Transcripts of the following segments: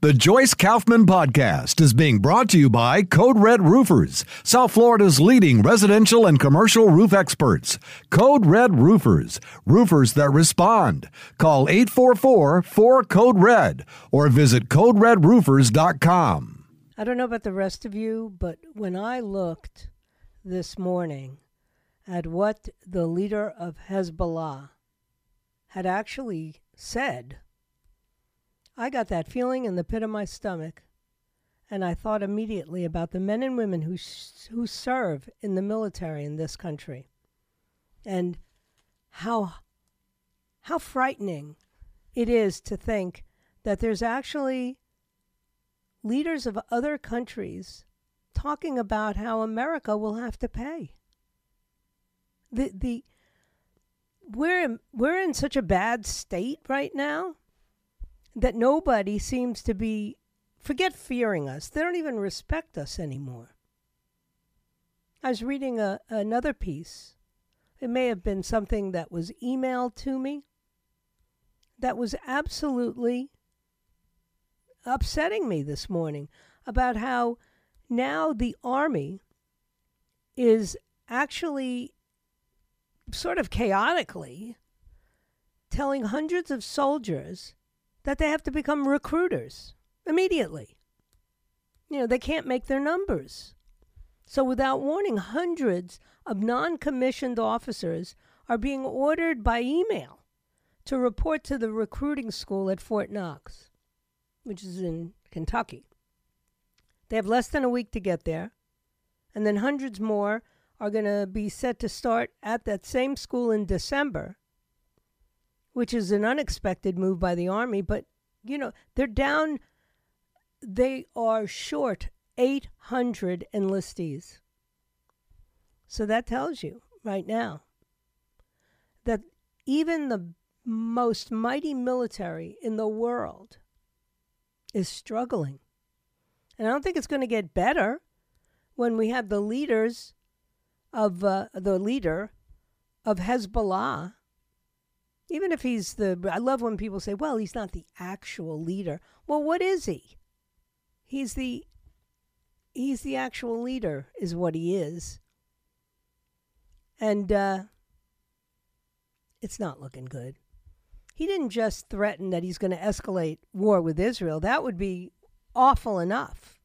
The Joyce Kaufman Podcast is being brought to you by Code Red Roofers, South Florida's leading residential and commercial roof experts. Code Red Roofers, roofers that respond. Call 844 4 Code Red or visit CodeRedRoofers.com. I don't know about the rest of you, but when I looked this morning at what the leader of Hezbollah had actually said, I got that feeling in the pit of my stomach, and I thought immediately about the men and women who who serve in the military in this country, and how how frightening it is to think that there's actually leaders of other countries talking about how America will have to pay. The the we're we're in such a bad state right now that nobody seems to be forget fearing us. They don't even respect us anymore. I was reading a, another piece. It may have been something that was emailed to me that was absolutely upsetting me this morning about how now the army is actually sort of chaotically telling hundreds of soldiers that they have to become recruiters immediately. You know, they can't make their numbers. So, without warning, hundreds of non commissioned officers are being ordered by email to report to the recruiting school at Fort Knox, which is in Kentucky. They have less than a week to get there, and then hundreds more are going to be set to start at that same school in December which is an unexpected move by the Army. But, you know, they're down, they are short 800 enlistees. So that tells you right now that even the most mighty military in the world is struggling. And I don't think it's going to get better when we have the leaders of uh, the leader of Hezbollah even if he's the, I love when people say, well, he's not the actual leader. Well, what is he? He's the, he's the actual leader, is what he is. And uh, it's not looking good. He didn't just threaten that he's going to escalate war with Israel. That would be awful enough.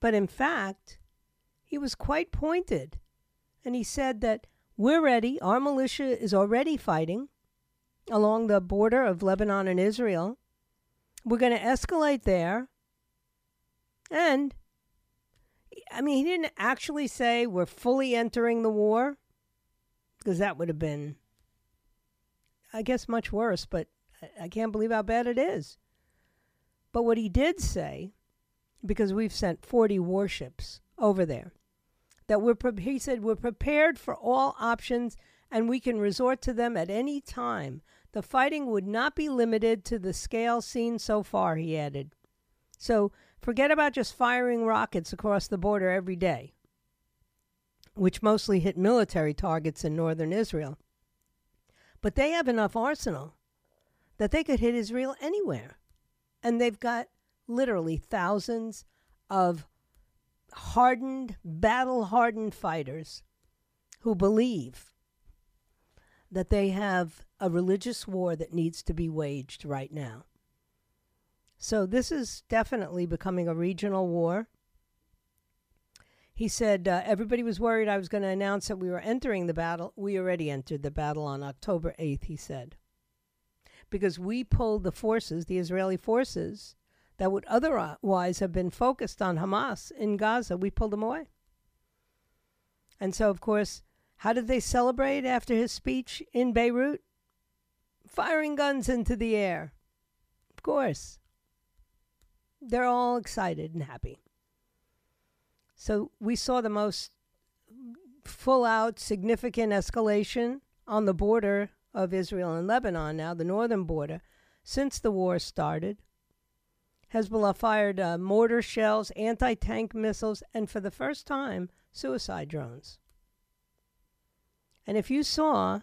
But in fact, he was quite pointed. And he said that we're ready. Our militia is already fighting along the border of Lebanon and Israel. We're going to escalate there. And, I mean, he didn't actually say we're fully entering the war, because that would have been, I guess, much worse, but I can't believe how bad it is. But what he did say, because we've sent 40 warships over there, that we're pre- he said we're prepared for all options and we can resort to them at any time. The fighting would not be limited to the scale seen so far, he added. So forget about just firing rockets across the border every day, which mostly hit military targets in northern Israel. But they have enough arsenal that they could hit Israel anywhere. And they've got literally thousands of hardened, battle hardened fighters who believe that they have a religious war that needs to be waged right now. So this is definitely becoming a regional war. He said uh, everybody was worried I was going to announce that we were entering the battle. We already entered the battle on October 8th, he said. Because we pulled the forces, the Israeli forces, that would otherwise have been focused on Hamas in Gaza, we pulled them away. And so, of course, how did they celebrate after his speech in Beirut? Firing guns into the air. Of course. They're all excited and happy. So we saw the most full out, significant escalation on the border of Israel and Lebanon now, the northern border, since the war started. Hezbollah fired uh, mortar shells, anti tank missiles, and for the first time, suicide drones. And if you saw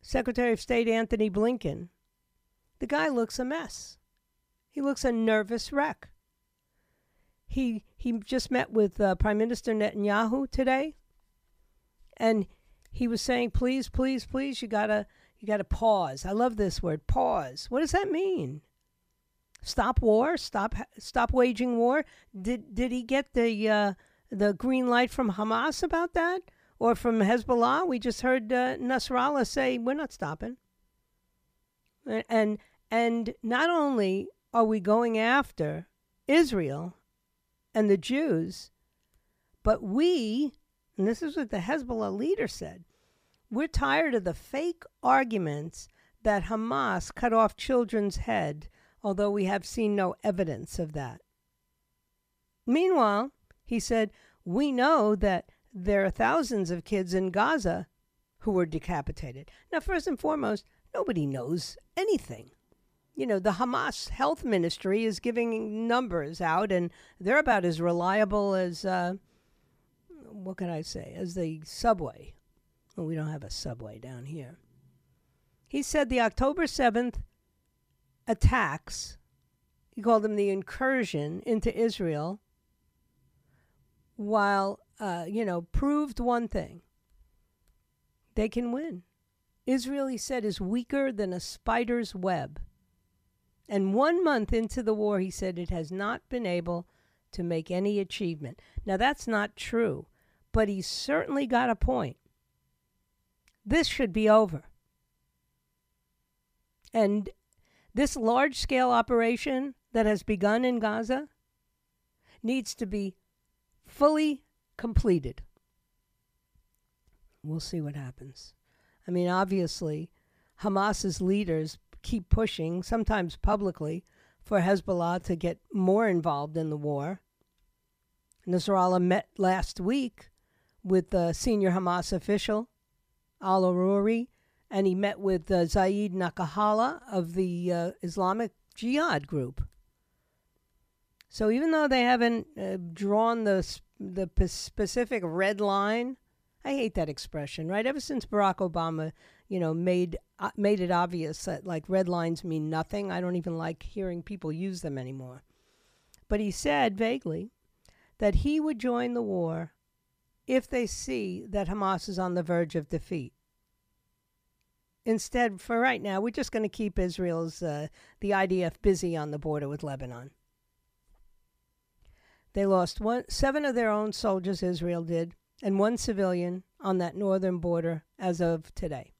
Secretary of State Antony Blinken, the guy looks a mess. He looks a nervous wreck. He he just met with uh, Prime Minister Netanyahu today, and he was saying, "Please, please, please, you gotta you gotta pause." I love this word, pause. What does that mean? Stop war? Stop stop waging war? Did did he get the uh, the green light from Hamas about that, or from Hezbollah? We just heard uh, Nasrallah say, "We're not stopping." And and not only are we going after Israel and the Jews. But we, and this is what the Hezbollah leader said, we're tired of the fake arguments that Hamas cut off children's head, although we have seen no evidence of that. Meanwhile, he said, we know that there are thousands of kids in Gaza who were decapitated. Now, first and foremost, nobody knows anything you know, the Hamas health ministry is giving numbers out, and they're about as reliable as, uh, what can I say, as the subway. Well, we don't have a subway down here. He said the October 7th attacks, he called them the incursion into Israel, while, uh, you know, proved one thing they can win. Israel, he said, is weaker than a spider's web. And one month into the war, he said it has not been able to make any achievement. Now, that's not true, but he's certainly got a point. This should be over. And this large scale operation that has begun in Gaza needs to be fully completed. We'll see what happens. I mean, obviously, Hamas's leaders keep pushing, sometimes publicly, for Hezbollah to get more involved in the war. Nasrallah met last week with the senior Hamas official, Al Aruri, and he met with uh, Zaid Nakahala of the uh, Islamic Jihad group. So even though they haven't uh, drawn the the specific red line, I hate that expression, right? Ever since Barack Obama you know, made uh, made it obvious that like red lines mean nothing. I don't even like hearing people use them anymore. But he said vaguely that he would join the war if they see that Hamas is on the verge of defeat. Instead, for right now, we're just going to keep Israel's uh, the IDF busy on the border with Lebanon. They lost one, seven of their own soldiers, Israel did, and one civilian on that northern border as of today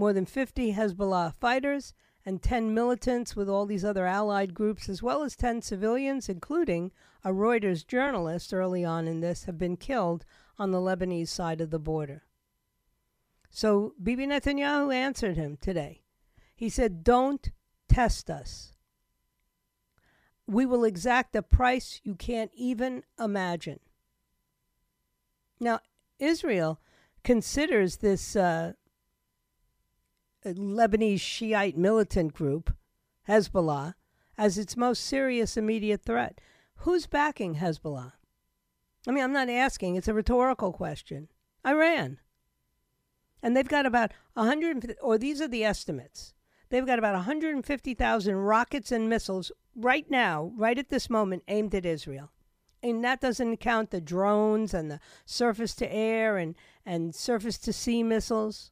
more than 50 Hezbollah fighters, and 10 militants with all these other allied groups, as well as 10 civilians, including a Reuters journalist early on in this, have been killed on the Lebanese side of the border. So Bibi Netanyahu answered him today. He said, Don't test us. We will exact a price you can't even imagine. Now, Israel considers this uh, Lebanese Shiite militant group, Hezbollah, as its most serious immediate threat. Who's backing Hezbollah? I mean, I'm not asking, it's a rhetorical question. Iran. And they've got about 100, or these are the estimates. They've got about 150,000 rockets and missiles right now, right at this moment, aimed at Israel. And that doesn't count the drones and the surface to air and, and surface to sea missiles.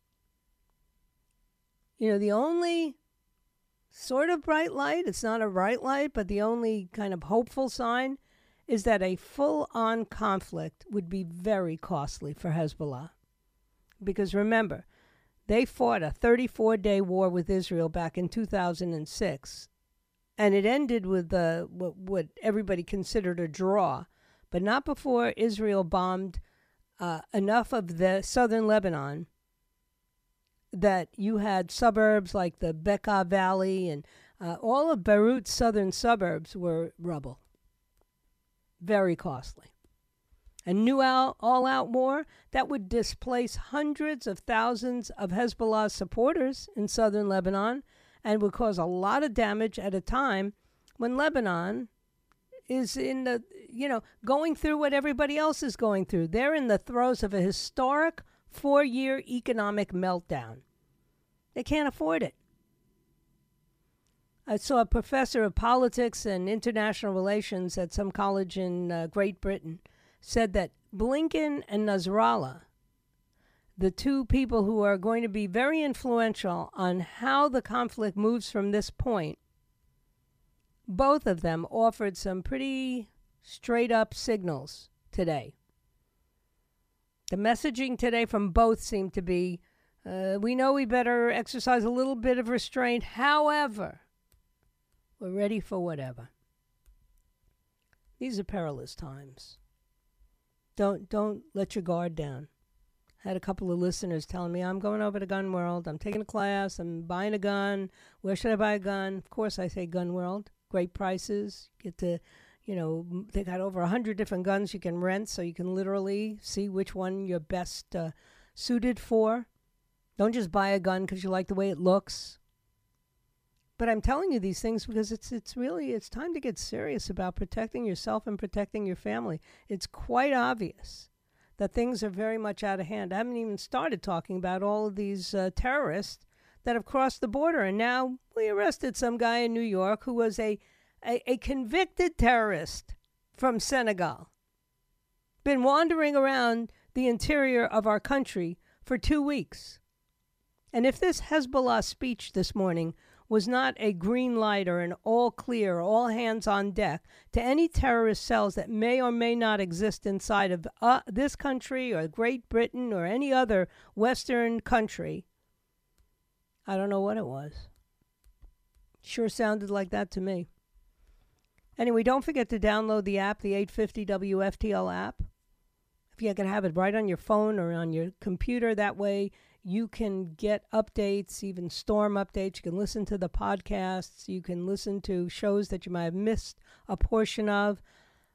You know, the only sort of bright light, it's not a bright light, but the only kind of hopeful sign is that a full on conflict would be very costly for Hezbollah. Because remember, they fought a 34 day war with Israel back in 2006, and it ended with uh, what, what everybody considered a draw, but not before Israel bombed uh, enough of the southern Lebanon that you had suburbs like the Bekaa Valley and Uh, all of Beirut's southern suburbs were rubble. Very costly. A new all out war that would displace hundreds of thousands of Hezbollah supporters in southern Lebanon and would cause a lot of damage at a time when Lebanon is in the, you know, going through what everybody else is going through. They're in the throes of a historic four year economic meltdown. They can't afford it. I saw a professor of politics and international relations at some college in uh, Great Britain said that Blinken and Nasrallah, the two people who are going to be very influential on how the conflict moves from this point, both of them offered some pretty straight up signals today. The messaging today from both seemed to be uh, we know we better exercise a little bit of restraint. However, we're ready for whatever. These are perilous times. Don't don't let your guard down. I had a couple of listeners telling me I'm going over to Gun World. I'm taking a class. I'm buying a gun. Where should I buy a gun? Of course, I say Gun World. Great prices. Get to, you know, they got over a hundred different guns you can rent, so you can literally see which one you're best uh, suited for. Don't just buy a gun because you like the way it looks. But I'm telling you these things because it's it's really it's time to get serious about protecting yourself and protecting your family. It's quite obvious that things are very much out of hand. I haven't even started talking about all of these uh, terrorists that have crossed the border, and now we arrested some guy in New York who was a, a, a convicted terrorist from Senegal. Been wandering around the interior of our country for two weeks. And if this Hezbollah speech this morning was not a green light or an all clear, all hands on deck to any terrorist cells that may or may not exist inside of uh, this country or Great Britain or any other Western country, I don't know what it was. Sure sounded like that to me. Anyway, don't forget to download the app, the 850 WFTL app. If you can have it right on your phone or on your computer, that way you can get updates, even storm updates. You can listen to the podcasts. You can listen to shows that you might have missed a portion of.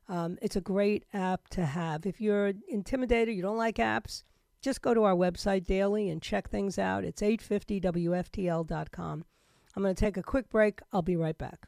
Um, it's a great app to have. If you're intimidated, you don't like apps, just go to our website daily and check things out. It's 850WFTL.com. I'm going to take a quick break. I'll be right back.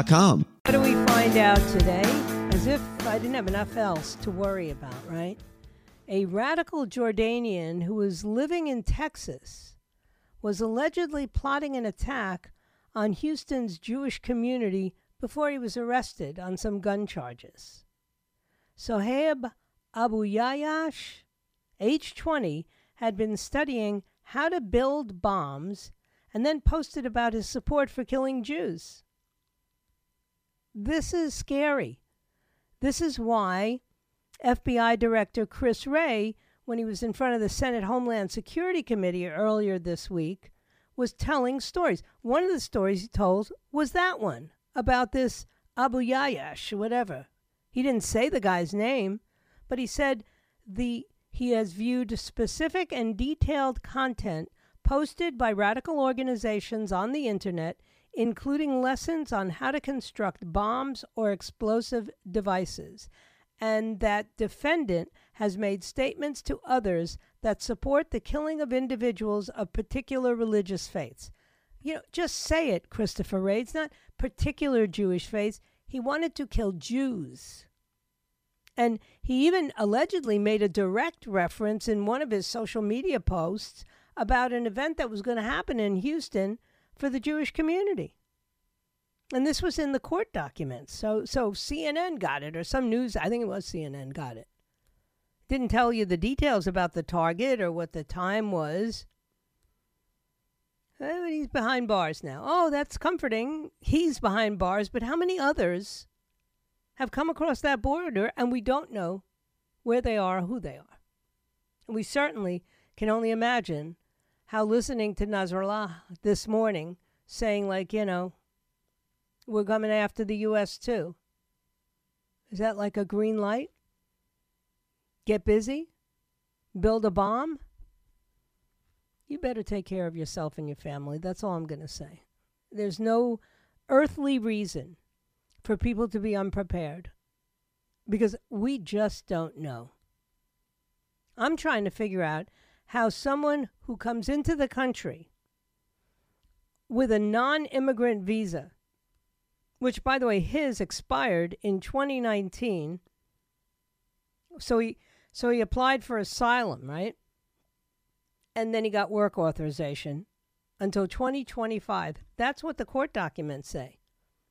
What do we find out today? As if I didn't have enough else to worry about, right? A radical Jordanian who was living in Texas was allegedly plotting an attack on Houston's Jewish community before he was arrested on some gun charges. Sohaib Abu Yayash, age 20, had been studying how to build bombs and then posted about his support for killing Jews. This is scary. This is why FBI Director Chris Wray, when he was in front of the Senate Homeland Security Committee earlier this week, was telling stories. One of the stories he told was that one about this Abu Yayash, whatever. He didn't say the guy's name, but he said the he has viewed specific and detailed content posted by radical organizations on the internet including lessons on how to construct bombs or explosive devices, and that defendant has made statements to others that support the killing of individuals of particular religious faiths. You know, just say it, Christopher. It's not particular Jewish faiths. He wanted to kill Jews. And he even allegedly made a direct reference in one of his social media posts about an event that was going to happen in Houston for the Jewish community. And this was in the court documents. So so CNN got it or some news, I think it was CNN got it. Didn't tell you the details about the target or what the time was. Eh, He's behind bars now. Oh, that's comforting. He's behind bars, but how many others have come across that border and we don't know where they are who they are? And we certainly can only imagine how listening to Nasrallah this morning saying, like, you know, we're coming after the U.S. too. Is that like a green light? Get busy? Build a bomb? You better take care of yourself and your family. That's all I'm going to say. There's no earthly reason for people to be unprepared because we just don't know. I'm trying to figure out how someone who comes into the country with a non immigrant visa, which, by the way, his expired in 2019. So he, so he applied for asylum, right? And then he got work authorization until 2025. That's what the court documents say.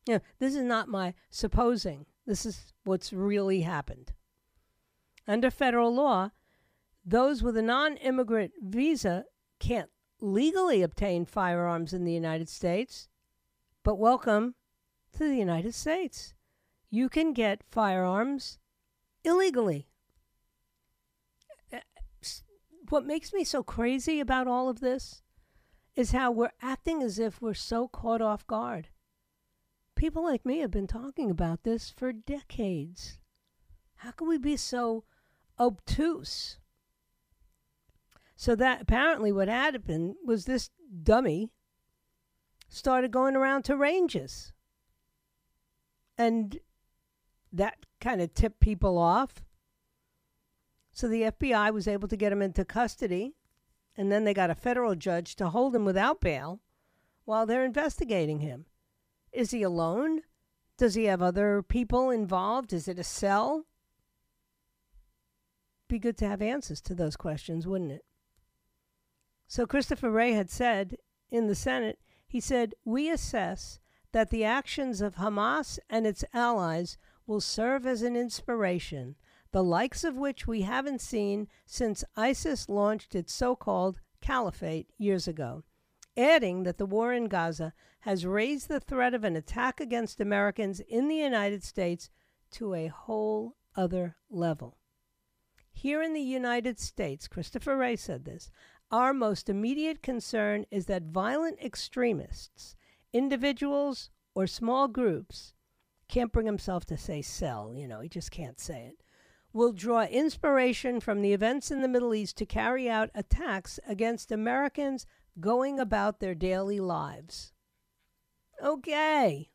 You know, this is not my supposing. This is what's really happened. Under federal law, those with a non immigrant visa can't legally obtain firearms in the United States, but welcome to the United States. You can get firearms illegally. Uh, What makes me so crazy about all of this is how we're acting as if we're so caught off guard. People like me have been talking about this for decades. How can we be so obtuse? So that apparently what happened was this dummy started going around to ranges. And that kind of tipped people off. So the FBI was able to get him into custody. And then they got a federal judge to hold him without bail while they're investigating him. Is he alone? Does he have other people involved? Is it a cell? Be good to have answers to those questions, wouldn't it? So Christopher Wray had said in the Senate, he said, We assess that the actions of Hamas and its allies will serve as an inspiration, the likes of which we haven't seen since ISIS launched its so called caliphate years ago. Adding that the war in Gaza has raised the threat of an attack against Americans in the United States to a whole other level. Here in the United States, Christopher Wray said this our most immediate concern is that violent extremists, individuals or small groups, can't bring himself to say sell, you know, he just can't say it, will draw inspiration from the events in the Middle East to carry out attacks against Americans going about their daily lives. Okay.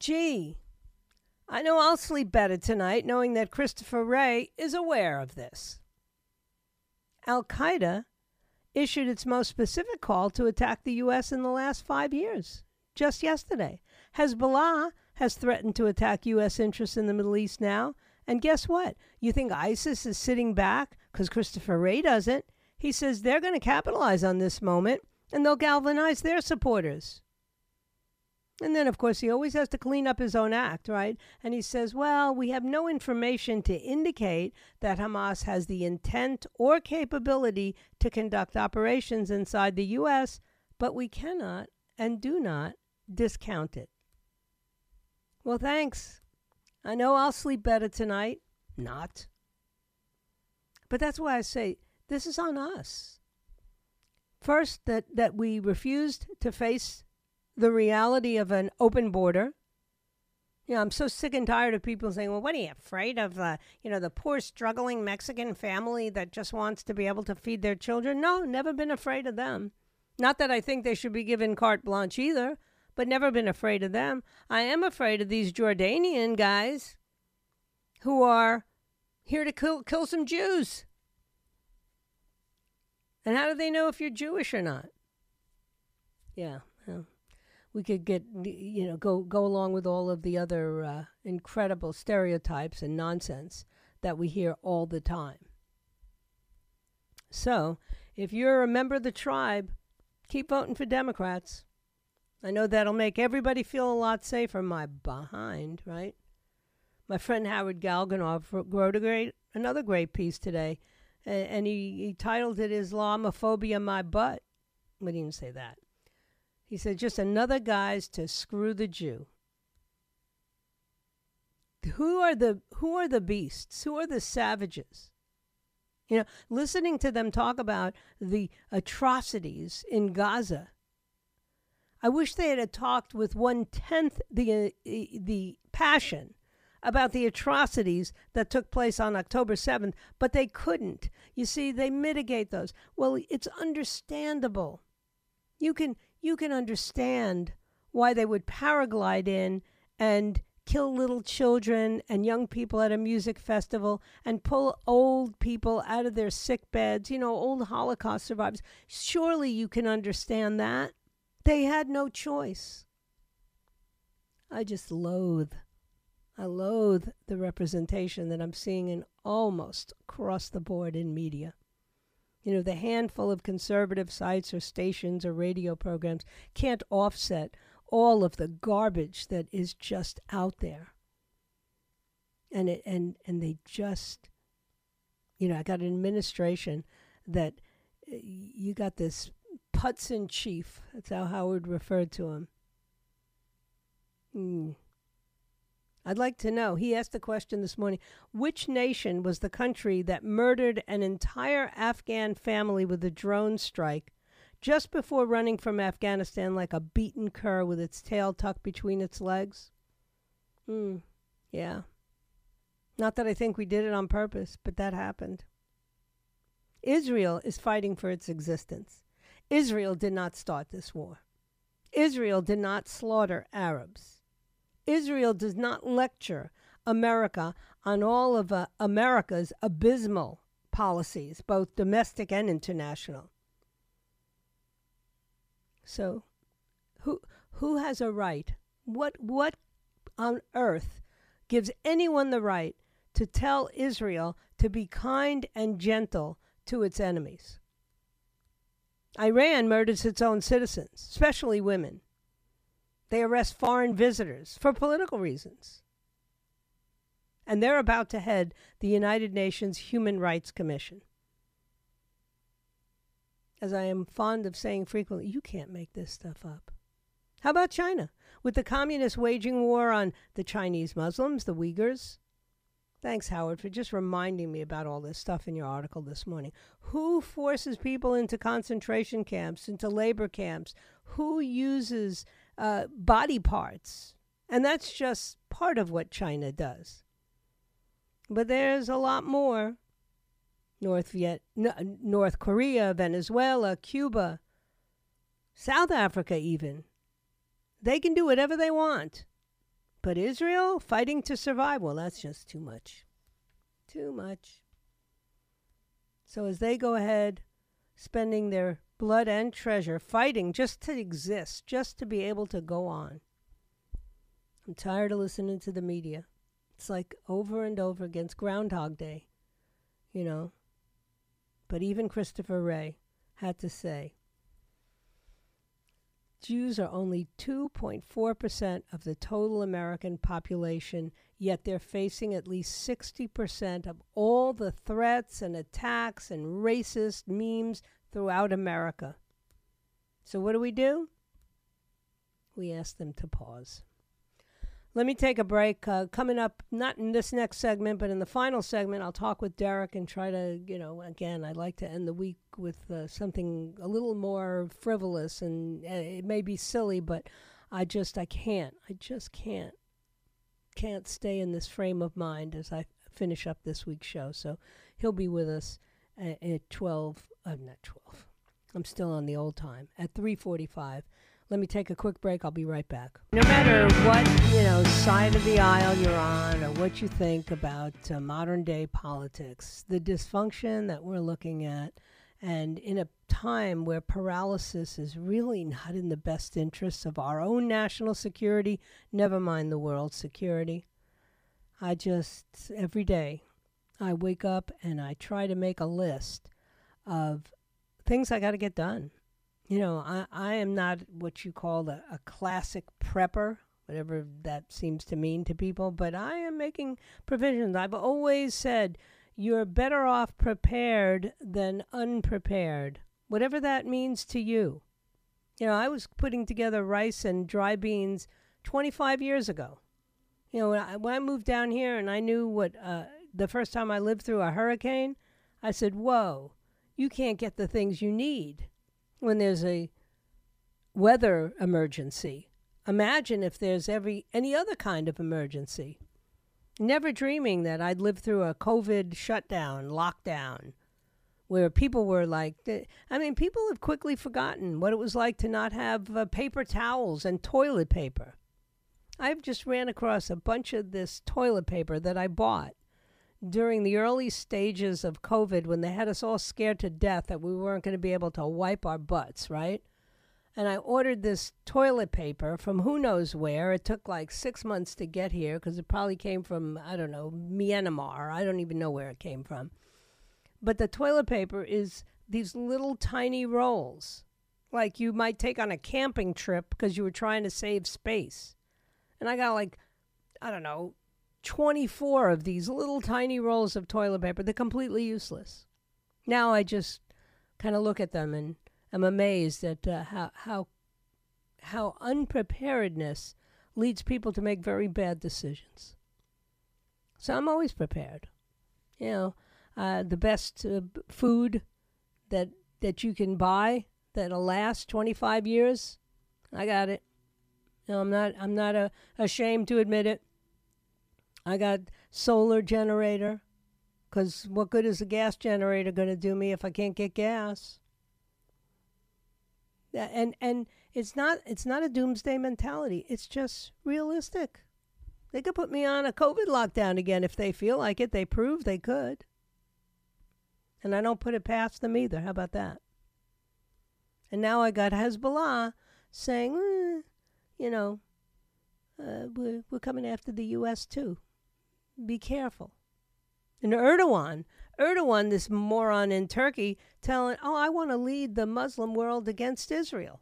Gee, I know I'll sleep better tonight knowing that Christopher Wray is aware of this. Al Qaeda issued its most specific call to attack the U.S. in the last five years, just yesterday. Hezbollah has threatened to attack U.S. interests in the Middle East now. And guess what? You think ISIS is sitting back because Christopher Wray doesn't? He says they're going to capitalize on this moment and they'll galvanize their supporters. And then, of course, he always has to clean up his own act, right? And he says, well, we have no information to indicate that Hamas has the intent or capability to conduct operations inside the U.S., but we cannot and do not discount it. Well, thanks. I know I'll sleep better tonight. Not. But that's why I say this is on us. First, that, that we refused to face the reality of an open border. Know, I'm so sick and tired of people saying, "Well, what are you afraid of? Uh, you know, the poor, struggling Mexican family that just wants to be able to feed their children." No, never been afraid of them. Not that I think they should be given carte blanche either, but never been afraid of them. I am afraid of these Jordanian guys who are here to kill kill some Jews. And how do they know if you're Jewish or not? Yeah, we could get you know go go along with all of the other uh, incredible stereotypes and nonsense that we hear all the time. So, if you're a member of the tribe, keep voting for Democrats. I know that'll make everybody feel a lot safer. My behind, right? My friend Howard Galganov wrote a great another great piece today, and he, he titled it "Islamophobia My Butt." But he didn't say that. He said, just another guise to screw the Jew. Who are the who are the beasts? Who are the savages? You know, listening to them talk about the atrocities in Gaza. I wish they had talked with one tenth the uh, the passion about the atrocities that took place on October 7th, but they couldn't. You see, they mitigate those. Well, it's understandable. You can you can understand why they would paraglide in and kill little children and young people at a music festival and pull old people out of their sick beds, you know, old Holocaust survivors. Surely you can understand that. They had no choice. I just loathe I loathe the representation that I'm seeing in almost across the board in media. You know, the handful of conservative sites or stations or radio programs can't offset all of the garbage that is just out there. And it and and they just you know, I got an administration that uh, you got this putz in chief. That's how Howard referred to him. Hmm. I'd like to know. He asked the question this morning which nation was the country that murdered an entire Afghan family with a drone strike just before running from Afghanistan like a beaten cur with its tail tucked between its legs? Hmm, yeah. Not that I think we did it on purpose, but that happened. Israel is fighting for its existence. Israel did not start this war. Israel did not slaughter Arabs. Israel does not lecture America on all of uh, America's abysmal policies, both domestic and international. So, who who has a right? What what on earth gives anyone the right to tell Israel to be kind and gentle to its enemies? Iran murders its own citizens, especially women. They arrest foreign visitors for political reasons. And they're about to head the United Nations Human Rights Commission. As I am fond of saying frequently, you can't make this stuff up. How about China? With the communists waging war on the Chinese Muslims, the Uyghurs, Thanks, Howard, for just reminding me about all this stuff in your article this morning. Who forces people into concentration camps, into labor camps? Who uses uh, body parts. And that's just part of what China does. But there's a lot more. North Viet, North Korea, Venezuela, Cuba, South Africa, even. They can do whatever they want. But Israel fighting to survive, well, that's just too much. Too much. So as they go ahead, spending their blood and treasure, fighting just to exist, just to be able to go on. I'm tired of listening to the media. It's like over and over against Groundhog Day, you know. But even Christopher Wray had to say Jews are only 2.4% of the total American population, yet they're facing at least 60% of all the threats and attacks and racist memes throughout America. So, what do we do? We ask them to pause. Let me take a break. Uh, coming up, not in this next segment, but in the final segment, I'll talk with Derek and try to, you know, again, I'd like to end the week with uh, something a little more frivolous, and uh, it may be silly, but I just, I can't, I just can't, can't stay in this frame of mind as I finish up this week's show. So he'll be with us at, at 12 I'm not 12. I'm still on the old time at 3:45. Let me take a quick break. I'll be right back. No matter what, you know, side of the aisle you're on or what you think about uh, modern day politics, the dysfunction that we're looking at and in a time where paralysis is really not in the best interests of our own national security, never mind the world's security. I just every day I wake up and I try to make a list of things I got to get done. You know, I, I am not what you call a, a classic prepper, whatever that seems to mean to people, but I am making provisions. I've always said you're better off prepared than unprepared, whatever that means to you. You know, I was putting together rice and dry beans 25 years ago. You know, when I, when I moved down here and I knew what uh, the first time I lived through a hurricane, I said, Whoa, you can't get the things you need when there's a weather emergency. Imagine if there's every any other kind of emergency. Never dreaming that I'd live through a COVID shutdown, lockdown, where people were like, I mean, people have quickly forgotten what it was like to not have uh, paper towels and toilet paper. I've just ran across a bunch of this toilet paper that I bought during the early stages of COVID when they had us all scared to death that we weren't going to be able to wipe our butts, right? And I ordered this toilet paper from who knows where. It took like six months to get here because it probably came from, I don't know, Myanmar. I don't even know where it came from. But the toilet paper is these little tiny rolls, like you might take on a camping trip because you were trying to save space. And I got like, I don't know, 24 of these little tiny rolls of toilet paper. They're completely useless. Now I just kind of look at them and am amazed at uh, how, how, how unpreparedness leads people to make very bad decisions. So I'm always prepared. You know, uh, the best uh, food that that you can buy that'll last 25 years. I got it. I'm not. I'm not uh, ashamed to admit it. I got solar generator, because what good is a gas generator going to do me if I can't get gas? And and it's not it's not a doomsday mentality. It's just realistic. They could put me on a COVID lockdown again if they feel like it. They prove they could. And I don't put it past them either. How about that? And now I got Hezbollah saying, eh, you know, uh, we're, we're coming after the U.S. too. Be careful. And Erdogan, Erdogan, this moron in Turkey, telling, oh, I want to lead the Muslim world against Israel.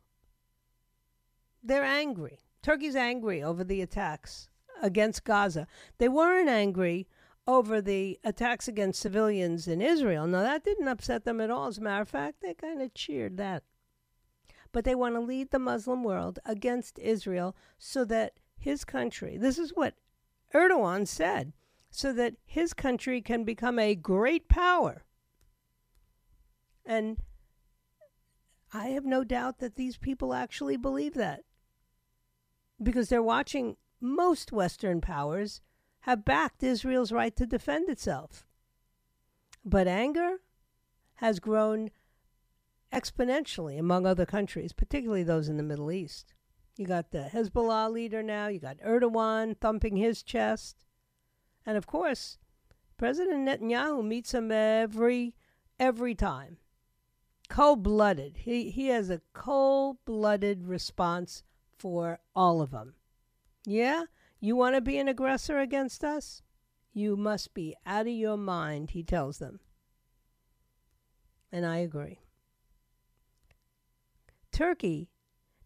They're angry. Turkey's angry over the attacks against Gaza. They weren't angry over the attacks against civilians in Israel. Now, that didn't upset them at all. As a matter of fact, they kind of cheered that. But they want to lead the Muslim world against Israel so that his country, this is what Erdogan said, so that his country can become a great power. And I have no doubt that these people actually believe that because they're watching most Western powers have backed Israel's right to defend itself. But anger has grown exponentially among other countries, particularly those in the Middle East. You got the Hezbollah leader now, you got Erdogan thumping his chest. And of course, President Netanyahu meets him every every time. Cold-blooded. He he has a cold-blooded response for all of them. Yeah, you want to be an aggressor against us? You must be out of your mind, he tells them. And I agree. Turkey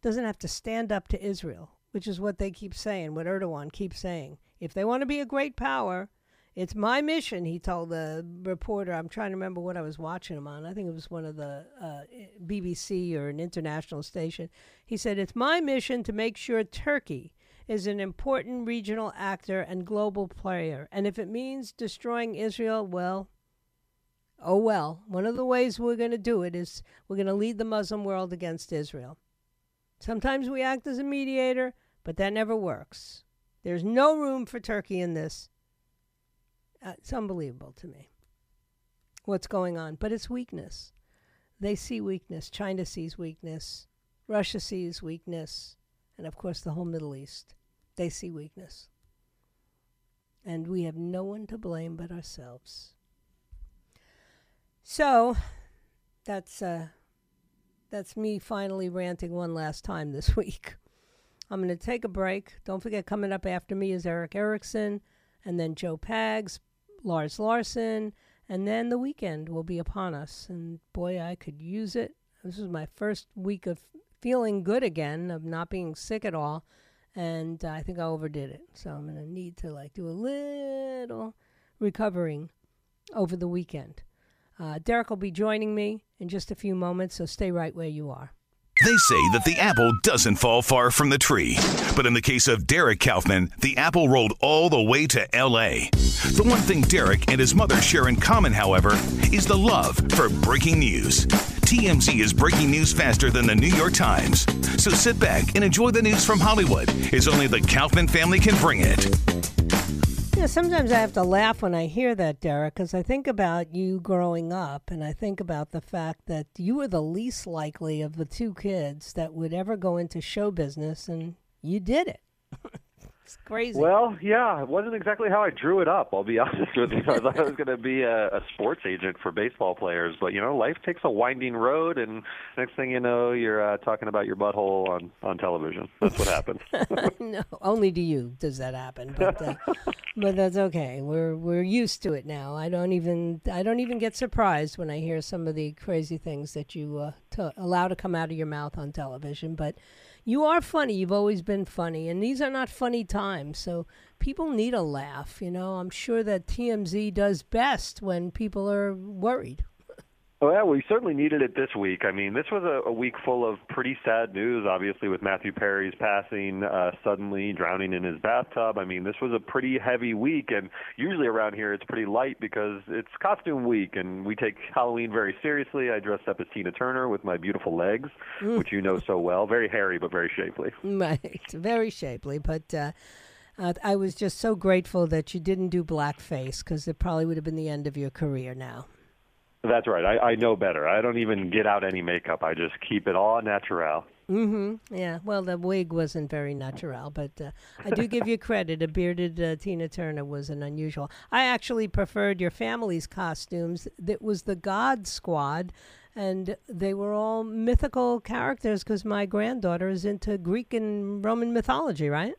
doesn't have to stand up to Israel, which is what they keep saying, what Erdogan keeps saying. If they want to be a great power, it's my mission, he told the reporter. I'm trying to remember what I was watching him on. I think it was one of the uh, BBC or an international station. He said, It's my mission to make sure Turkey is an important regional actor and global player. And if it means destroying Israel, well, oh well. One of the ways we're going to do it is we're going to lead the Muslim world against Israel. Sometimes we act as a mediator, but that never works. There's no room for Turkey in this. Uh, it's unbelievable to me what's going on, but it's weakness. They see weakness. China sees weakness. Russia sees weakness. And of course, the whole Middle East they see weakness. And we have no one to blame but ourselves. So that's uh, that's me finally ranting one last time this week. I'm going to take a break. Don't forget, coming up after me is Erick Erickson, and then Joe Pags, Lars Larson, and then the weekend will be upon us. And boy, I could use it. This is my first week of feeling good again, of not being sick at all and I think I overdid it. So I'm gonna need to like do a little recovering over the weekend. Uh, Derek will be joining me in just a few moments, so stay right where you are. They say that the apple doesn't fall far from the tree. But in the case of Derek Kaufman, the apple rolled all the way to LA. The one thing Derek and his mother share in common, however, is the love for breaking news. TMZ is breaking news faster than the New York Times. So sit back and enjoy the news from Hollywood as only the Kaufman family can bring it. Sometimes I have to laugh when I hear that, Derek, because I think about you growing up, and I think about the fact that you were the least likely of the two kids that would ever go into show business, and you did it. It's crazy. Well, yeah, it wasn't exactly how I drew it up. I'll be honest with you. I thought I was going to be a, a sports agent for baseball players, but you know, life takes a winding road, and next thing you know, you're uh, talking about your butthole on on television. That's what happened. no, only to you does that happen, but uh, but that's okay. We're we're used to it now. I don't even I don't even get surprised when I hear some of the crazy things that you uh, to allow to come out of your mouth on television. But you are funny. You've always been funny, and these are not funny times. So people need a laugh. You know, I'm sure that TMZ does best when people are worried. Oh, well, we certainly needed it this week. I mean, this was a, a week full of pretty sad news, obviously, with Matthew Perry's passing, uh, suddenly drowning in his bathtub. I mean, this was a pretty heavy week, and usually around here it's pretty light because it's costume week, and we take Halloween very seriously. I dressed up as Tina Turner with my beautiful legs, mm. which you know so well. Very hairy, but very shapely. Right, very shapely, but. Uh... Uh, I was just so grateful that you didn't do blackface because it probably would have been the end of your career now. That's right. I, I know better. I don't even get out any makeup. I just keep it all natural. Mm-hmm. Yeah. Well, the wig wasn't very natural, but uh, I do give you credit. A bearded uh, Tina Turner was an unusual. I actually preferred your family's costumes. That was the God Squad, and they were all mythical characters because my granddaughter is into Greek and Roman mythology, right?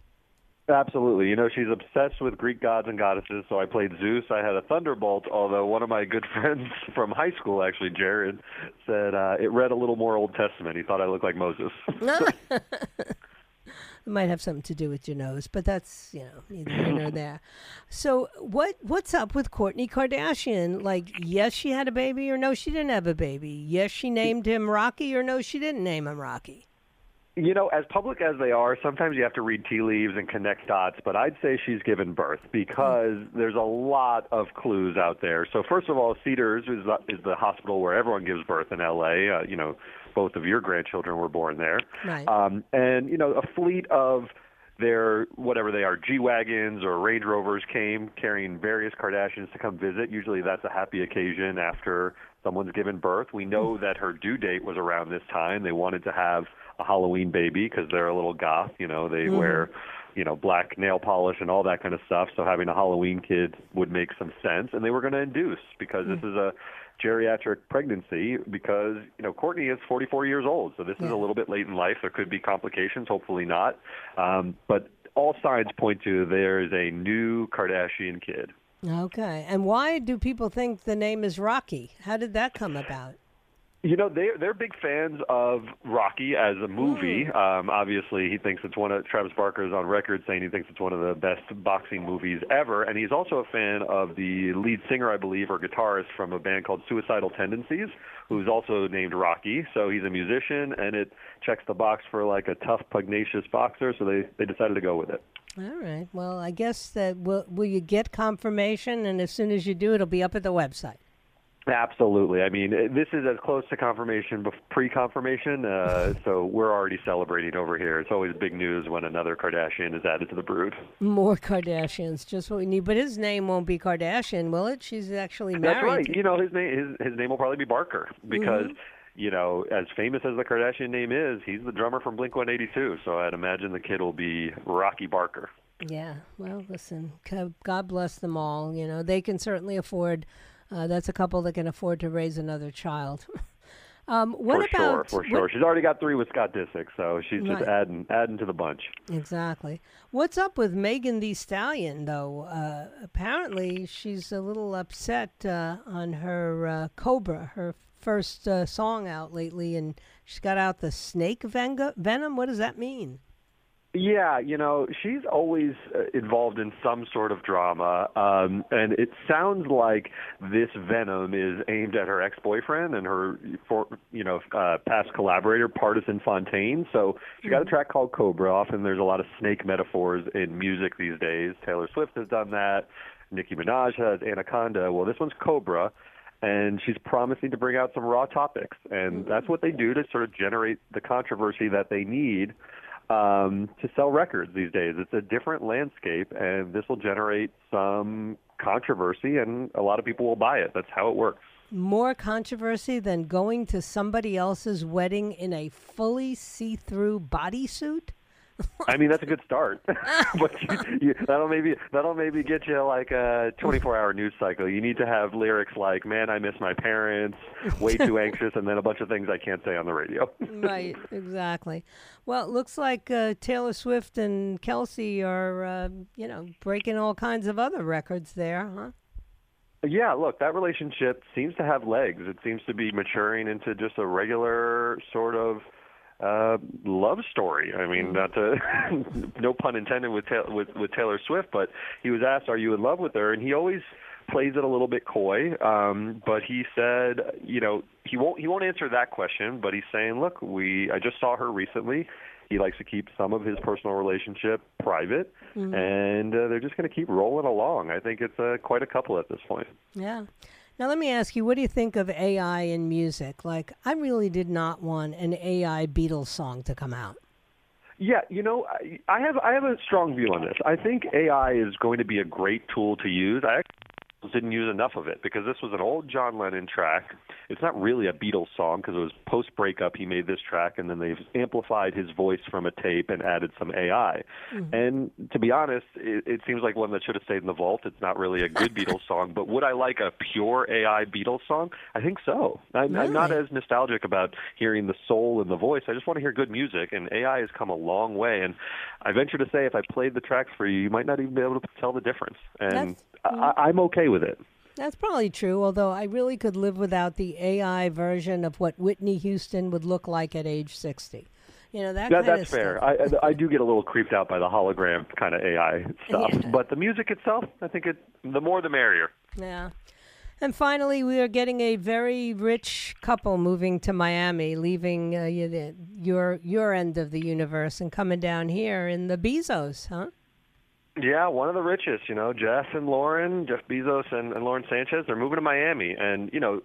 Absolutely. You know, she's obsessed with Greek gods and goddesses. So I played Zeus. I had a thunderbolt. Although one of my good friends from high school, actually Jared, said uh, it read a little more Old Testament. He thought I looked like Moses. it might have something to do with your nose, but that's you know neither here nor there. So what what's up with Kourtney Kardashian? Like, yes, she had a baby, or no, she didn't have a baby. Yes, she named him Rocky, or no, she didn't name him Rocky. You know, as public as they are, sometimes you have to read tea leaves and connect dots, but I'd say she's given birth because there's a lot of clues out there. So, first of all, Cedars is the, is the hospital where everyone gives birth in LA. Uh, you know, both of your grandchildren were born there. Right. Um, and, you know, a fleet of their whatever they are G wagons or Range Rovers came carrying various Kardashians to come visit. Usually that's a happy occasion after someone's given birth. We know that her due date was around this time. They wanted to have a Halloween baby because they're a little goth. You know, they mm-hmm. wear you know black nail polish and all that kind of stuff. So having a Halloween kid would make some sense, and they were going to induce because mm-hmm. this is a geriatric pregnancy because you know Kourtney is 44 years old, so this yeah. is a little bit late in life. There could be complications, hopefully not, um, but all signs point to there is a new Kardashian kid. Okay, and why do people think the name is Rocky? How did that come about? You know, they're they're big fans of Rocky as a movie. Mm. Um, obviously, he thinks it's one of Travis Barker is on record saying he thinks it's one of the best boxing movies ever, and he's also a fan of the lead singer, I believe, or guitarist from a band called Suicidal Tendencies, who's also named Rocky. So he's a musician, and it checks the box for like a tough, pugnacious boxer. So they they decided to go with it. All right. Well, I guess that will will you get confirmation, and as soon as you do, it'll be up at the website. Absolutely. I mean, this is as close to confirmation, pre-confirmation. Uh, so we're already celebrating over here. It's always big news when another Kardashian is added to the brood. More Kardashians, just what we need. But his name won't be Kardashian, will it? She's actually married. That's right. You know, his name his his name will probably be Barker because. Mm-hmm. You know, as famous as the Kardashian name is, he's the drummer from Blink 182. So I'd imagine the kid will be Rocky Barker. Yeah. Well, listen, God bless them all. You know, they can certainly afford uh, that's a couple that can afford to raise another child. um, what for about? Sure, for sure. She's already got three with Scott Disick, so she's just right. adding adding to the bunch. Exactly. What's up with Megan Thee Stallion, though? Uh, apparently, she's a little upset uh, on her uh, Cobra, her first uh, song out lately, and she's got out the snake venom. What does that mean? Yeah, you know, she's always uh, involved in some sort of drama, um, and it sounds like this venom is aimed at her ex-boyfriend and her, for, you know, uh, past collaborator, Pardison Fontaine. So she got a track called Cobra. Often there's a lot of snake metaphors in music these days. Taylor Swift has done that. Nicki Minaj has Anaconda. Well, this one's Cobra and she's promising to bring out some raw topics. And that's what they do to sort of generate the controversy that they need um, to sell records these days. It's a different landscape, and this will generate some controversy, and a lot of people will buy it. That's how it works. More controversy than going to somebody else's wedding in a fully see through bodysuit? I mean, that's a good start, but you, you, that'll maybe that'll maybe get you like a 24-hour news cycle. You need to have lyrics like "Man, I miss my parents," "Way too anxious," and then a bunch of things I can't say on the radio. right, exactly. Well, it looks like uh, Taylor Swift and Kelce are, uh, you know, breaking all kinds of other records there, huh? Yeah, look, that relationship seems to have legs. It seems to be maturing into just a regular sort of uh, love story. I mean, not to, no pun intended with, with with Taylor Swift, but he was asked, "Are you in love with her?" And he always plays it a little bit coy. Um, but he said, you know, he won't he won't answer that question. But he's saying, "Look, we I just saw her recently." He likes to keep some of his personal relationship private, mm-hmm. and uh, they're just going to keep rolling along. I think it's uh, quite a couple at this point. Yeah. Now, let me ask you, what do you think of AI in music? Like, I really did not want an AI Beatles song to come out. Yeah, you know, I have I have a strong view on this. I think AI is going to be a great tool to use. I didn't use enough of it because this was an old John Lennon track. It's not really a Beatles song because it was post breakup he made this track and then they've amplified his voice from a tape and added some AI. Mm-hmm. And to be honest, it, it seems like one that should have stayed in the vault. It's not really a good Beatles song, but would I like a pure AI Beatles song? I think so. I'm, really? I'm not as nostalgic about hearing the soul and the voice. I just want to hear good music, and AI has come a long way. And I venture to say, if I played the tracks for you, you might not even be able to tell the difference. And I, I'm okay with it. That's probably true, although I really could live without the AI version of what Whitney Houston would look like at age 60. You know, that, that that's fair. I, I do get a little creeped out by the hologram kind of AI stuff, yeah. but the music itself, I think it the more the merrier. Yeah. And finally, we are getting a very rich couple moving to Miami, leaving uh, your your end of the universe and coming down here in the Bezos, huh? Yeah, one of the richest, you know, Jeff and Lauren, Jeff Bezos and, and Lauren Sanchez, they're moving to Miami. And, you know,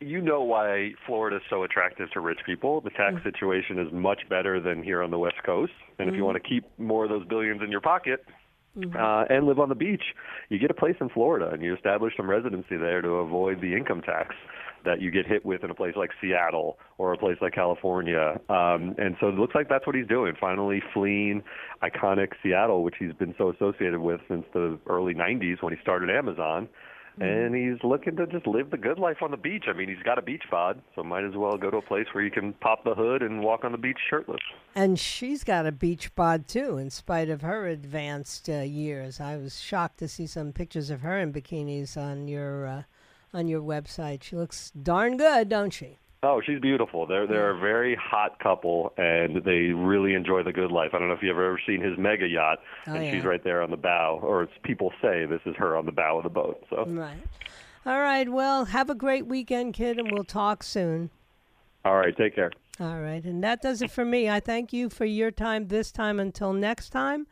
you know why Florida is so attractive to rich people. The tax mm-hmm. situation is much better than here on the West Coast. And mm-hmm. if you mm-hmm. want to keep more of those billions in your pocket mm-hmm. uh, and live on the beach, you get a place in Florida and you establish some residency there to avoid the income tax that you get hit with in a place like Seattle or a place like California. Um, and so it looks like that's what he's doing, finally fleeing iconic Seattle, which he's been so associated with since the early 90s when he started Amazon. Mm-hmm. And he's looking to just live the good life on the beach. I mean, he's got a beach bod, so might as well go to a place where you can pop the hood and walk on the beach shirtless. And she's got a beach bod too, in spite of her advanced uh, years. I was shocked to see some pictures of her in bikinis on your uh, on your website. She looks darn good, don't she? Oh, she's beautiful. They're they're a very hot couple, and they really enjoy the good life. I don't know if you've ever seen his mega yacht, oh, and yeah. she's right there on the bow, or it's people say this is her on the bow of the boat. So right. All right. Well, have a great weekend, kid, and we'll talk soon. All right. Take care. All right, and that does it for me. I thank you for your time this time. Until next time.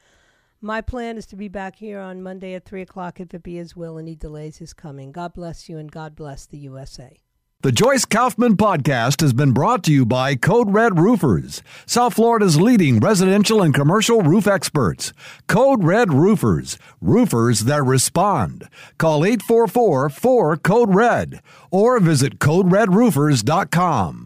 My plan is to be back here on Monday at 3 o'clock if it be His will and He delays His coming. God bless you and God bless the USA. The Joyce Kaufman podcast has been brought to you by Code Red Roofers, South Florida's leading residential and commercial roof experts. Code Red Roofers, roofers that respond. Call 844 4 Code Red or visit CodeRedRoofers.com.